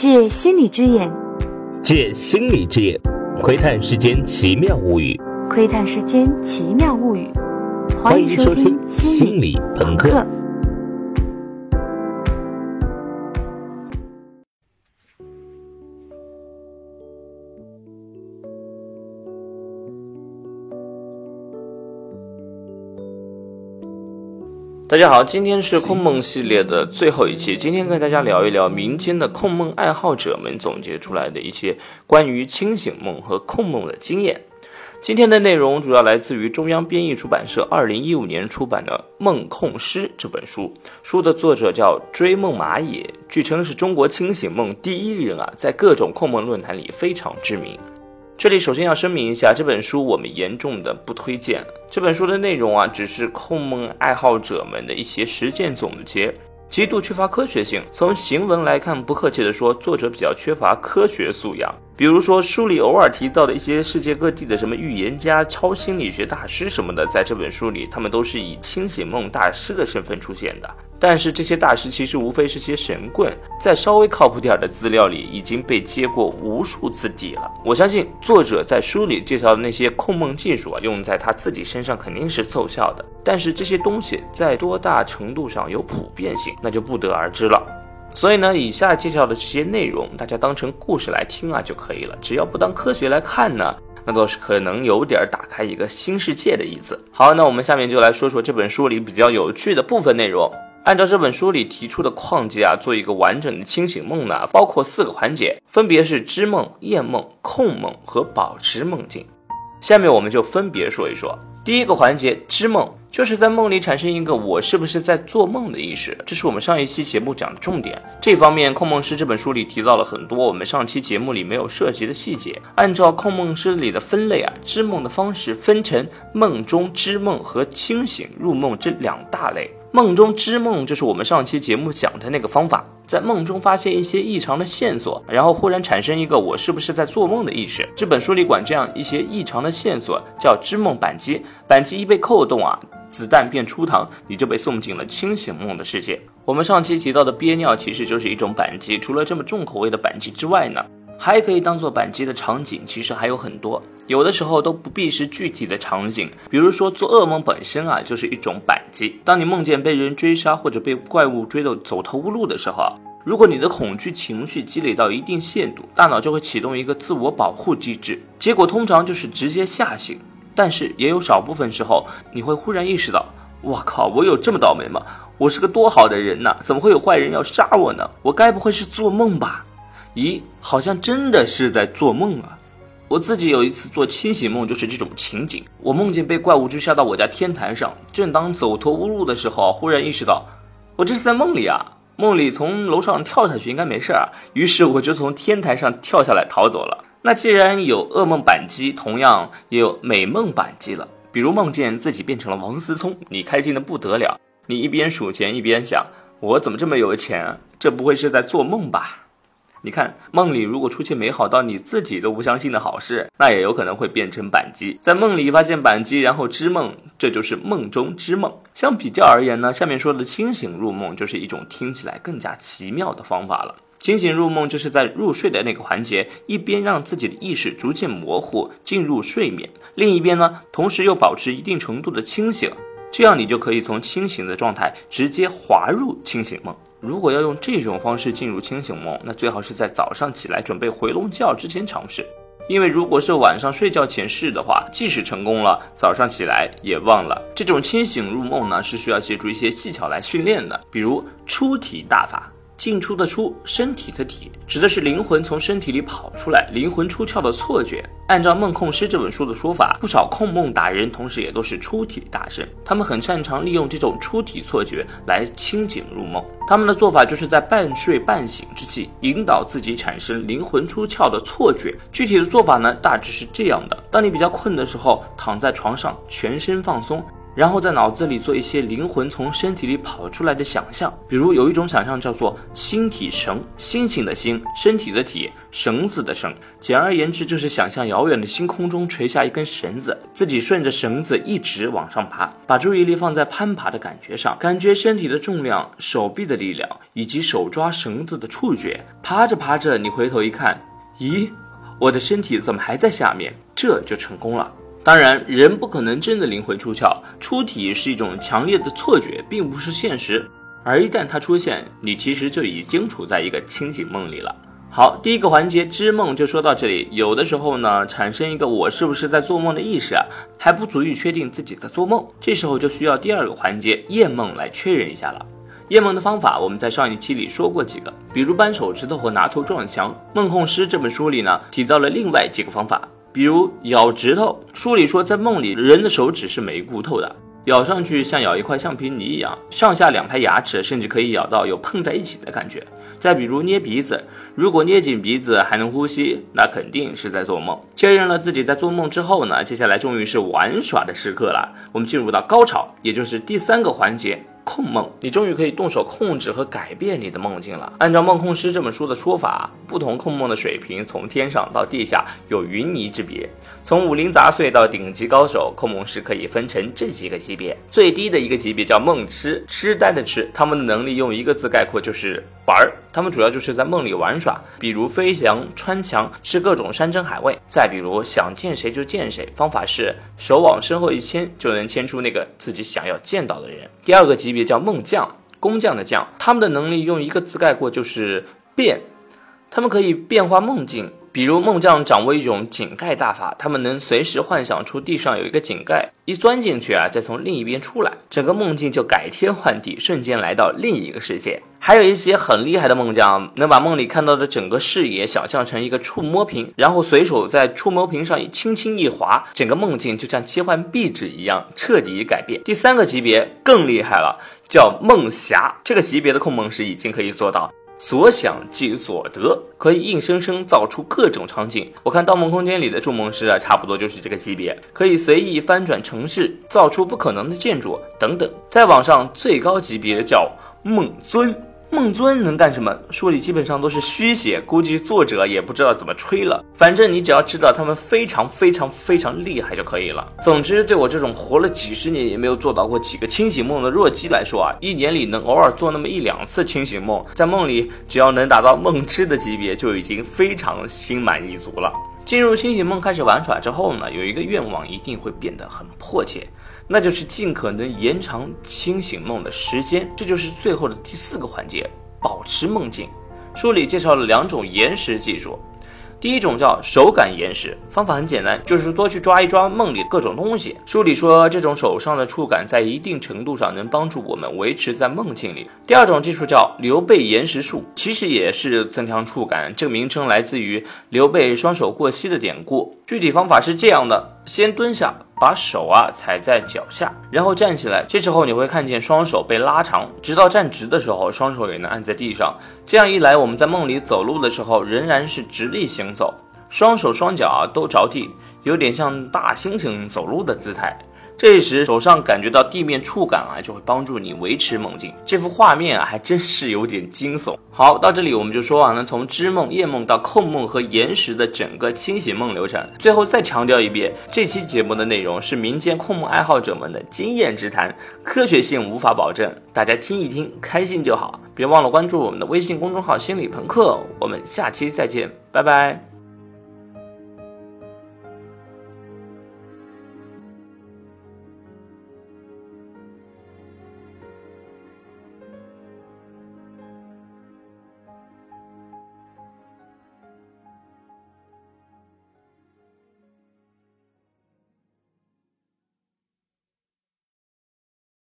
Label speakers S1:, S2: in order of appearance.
S1: 借心理之眼，
S2: 借心理之眼，窥探世间奇妙物语。
S1: 窥探世间奇妙物语。
S2: 欢迎收听《心理朋克》。
S3: 大家好，今天是控梦系列的最后一期。今天跟大家聊一聊民间的控梦爱好者们总结出来的一些关于清醒梦和控梦的经验。今天的内容主要来自于中央编译出版社二零一五年出版的《梦控师》这本书。书的作者叫追梦马野，据称是中国清醒梦第一人啊，在各种控梦论坛里非常知名。这里首先要声明一下，这本书我们严重的不推荐。这本书的内容啊，只是控梦爱好者们的一些实践总结，极度缺乏科学性。从行文来看，不客气的说，作者比较缺乏科学素养。比如说，书里偶尔提到的一些世界各地的什么预言家、超心理学大师什么的，在这本书里，他们都是以清醒梦大师的身份出现的。但是这些大师其实无非是些神棍，在稍微靠谱点的资料里已经被接过无数次底了。我相信作者在书里介绍的那些控梦技术啊，用在他自己身上肯定是奏效的。但是这些东西在多大程度上有普遍性，那就不得而知了。所以呢，以下介绍的这些内容，大家当成故事来听啊就可以了。只要不当科学来看呢，那倒是可能有点打开一个新世界的意思。好，那我们下面就来说说这本书里比较有趣的部分内容。按照这本书里提出的框架啊，做一个完整的清醒梦呢，包括四个环节，分别是知梦、厌梦、控梦和保持梦境。下面我们就分别说一说。第一个环节，知梦，就是在梦里产生一个我是不是在做梦的意识，这是我们上一期节目讲的重点。这方面，《控梦师》这本书里提到了很多我们上期节目里没有涉及的细节。按照《控梦师》里的分类啊，知梦的方式分成梦中知梦和清醒入梦这两大类。梦中知梦就是我们上期节目讲的那个方法，在梦中发现一些异常的线索，然后忽然产生一个我是不是在做梦的意识。这本书里管这样一些异常的线索叫知梦扳机，扳机一被扣动啊，子弹便出膛，你就被送进了清醒梦的世界。我们上期提到的憋尿其实就是一种扳机，除了这么重口味的扳机之外呢？还可以当做扳机的场景，其实还有很多，有的时候都不必是具体的场景，比如说做噩梦本身啊，就是一种扳机。当你梦见被人追杀或者被怪物追得走投无路的时候啊，如果你的恐惧情绪积累到一定限度，大脑就会启动一个自我保护机制，结果通常就是直接吓醒。但是也有少部分时候，你会忽然意识到，我靠，我有这么倒霉吗？我是个多好的人呐，怎么会有坏人要杀我呢？我该不会是做梦吧？咦，好像真的是在做梦啊！我自己有一次做清醒梦，就是这种情景。我梦见被怪物追杀到我家天台上，正当走投无路的时候，忽然意识到，我这是在梦里啊！梦里从楼上跳下去应该没事啊，于是我就从天台上跳下来逃走了。那既然有噩梦扳机，同样也有美梦扳机了。比如梦见自己变成了王思聪，你开心的不得了，你一边数钱一边想，我怎么这么有钱？这不会是在做梦吧？你看，梦里如果出现美好到你自己都不相信的好事，那也有可能会变成扳机。在梦里发现扳机，然后织梦，这就是梦中之梦。相比较而言呢，下面说的清醒入梦就是一种听起来更加奇妙的方法了。清醒入梦就是在入睡的那个环节，一边让自己的意识逐渐模糊进入睡眠，另一边呢，同时又保持一定程度的清醒，这样你就可以从清醒的状态直接滑入清醒梦。如果要用这种方式进入清醒梦，那最好是在早上起来准备回笼觉之前尝试，因为如果是晚上睡觉前试的话，即使成功了，早上起来也忘了。这种清醒入梦呢，是需要借助一些技巧来训练的，比如出题大法。进出的出，身体的体，指的是灵魂从身体里跑出来，灵魂出窍的错觉。按照《梦控师》这本书的说法，不少控梦达人同时也都是出体大师，他们很擅长利用这种出体错觉来清醒入梦。他们的做法就是在半睡半醒之际，引导自己产生灵魂出窍的错觉。具体的做法呢，大致是这样的：当你比较困的时候，躺在床上，全身放松。然后在脑子里做一些灵魂从身体里跑出来的想象，比如有一种想象叫做星体绳，星星的星，身体的体，绳子的绳。简而言之，就是想象遥远的星空中垂下一根绳子，自己顺着绳子一直往上爬，把注意力放在攀爬的感觉上，感觉身体的重量、手臂的力量以及手抓绳子的触觉。爬着爬着，你回头一看，咦，我的身体怎么还在下面？这就成功了。当然，人不可能真的灵魂出窍，出体是一种强烈的错觉，并不是现实。而一旦它出现，你其实就已经处在一个清醒梦里了。好，第一个环节知梦就说到这里。有的时候呢，产生一个我是不是在做梦的意识啊，还不足以确定自己在做梦。这时候就需要第二个环节验梦来确认一下了。验梦的方法，我们在上一期里说过几个，比如扳手指头和拿头撞墙。《梦控师》这本书里呢，提到了另外几个方法。比如咬指头，书里说在梦里人的手指是没骨头的，咬上去像咬一块橡皮泥一样，上下两排牙齿甚至可以咬到有碰在一起的感觉。再比如捏鼻子，如果捏紧鼻子还能呼吸，那肯定是在做梦。确认了自己在做梦之后呢，接下来终于是玩耍的时刻了，我们进入到高潮，也就是第三个环节。控梦，你终于可以动手控制和改变你的梦境了。按照《梦控师》这本书的说法，不同控梦的水平从天上到地下有云泥之别。从武林杂碎到顶级高手，控梦师可以分成这几个级别。最低的一个级别叫梦痴，痴呆的痴，他们的能力用一个字概括就是玩儿。他们主要就是在梦里玩耍，比如飞翔、穿墙，吃各种山珍海味；再比如想见谁就见谁，方法是手往身后一牵，就能牵出那个自己想要见到的人。第二个级别也叫梦匠，工匠的匠，他们的能力用一个字概括就是变，他们可以变化梦境。比如梦匠掌握一种井盖大法，他们能随时幻想出地上有一个井盖，一钻进去啊，再从另一边出来，整个梦境就改天换地，瞬间来到另一个世界。还有一些很厉害的梦匠，能把梦里看到的整个视野想象成一个触摸屏，然后随手在触摸屏上轻轻一划，整个梦境就像切换壁纸一样彻底改变。第三个级别更厉害了，叫梦侠，这个级别的控梦师已经可以做到。所想即所得，可以硬生生造出各种场景。我看《盗梦空间》里的筑梦师啊，差不多就是这个级别，可以随意翻转城市，造出不可能的建筑等等。在网上，最高级别叫梦尊。梦尊能干什么？书里基本上都是虚写，估计作者也不知道怎么吹了。反正你只要知道他们非常非常非常厉害就可以了。总之，对我这种活了几十年也没有做到过几个清醒梦的弱鸡来说啊，一年里能偶尔做那么一两次清醒梦，在梦里只要能达到梦痴的级别，就已经非常心满意足了。进入清醒梦开始玩耍之后呢，有一个愿望一定会变得很迫切。那就是尽可能延长清醒梦的时间，这就是最后的第四个环节，保持梦境。书里介绍了两种延时技术。第一种叫手感延时，方法很简单，就是多去抓一抓梦里各种东西。书里说，这种手上的触感在一定程度上能帮助我们维持在梦境里。第二种技术叫刘备延时术，其实也是增强触感，这个名称来自于刘备双手过膝的典故。具体方法是这样的：先蹲下。把手啊踩在脚下，然后站起来。这时候你会看见双手被拉长，直到站直的时候，双手也能按在地上。这样一来，我们在梦里走路的时候仍然是直立行走，双手双脚啊都着地，有点像大猩猩走路的姿态。这时手上感觉到地面触感啊，就会帮助你维持梦境。这幅画面啊，还真是有点惊悚。好，到这里我们就说完了从知梦、夜梦到控梦和延时的整个清醒梦流程。最后再强调一遍，这期节目的内容是民间控梦爱好者们的经验之谈，科学性无法保证，大家听一听，开心就好。别忘了关注我们的微信公众号“心理朋克”，我们下期再见，拜拜。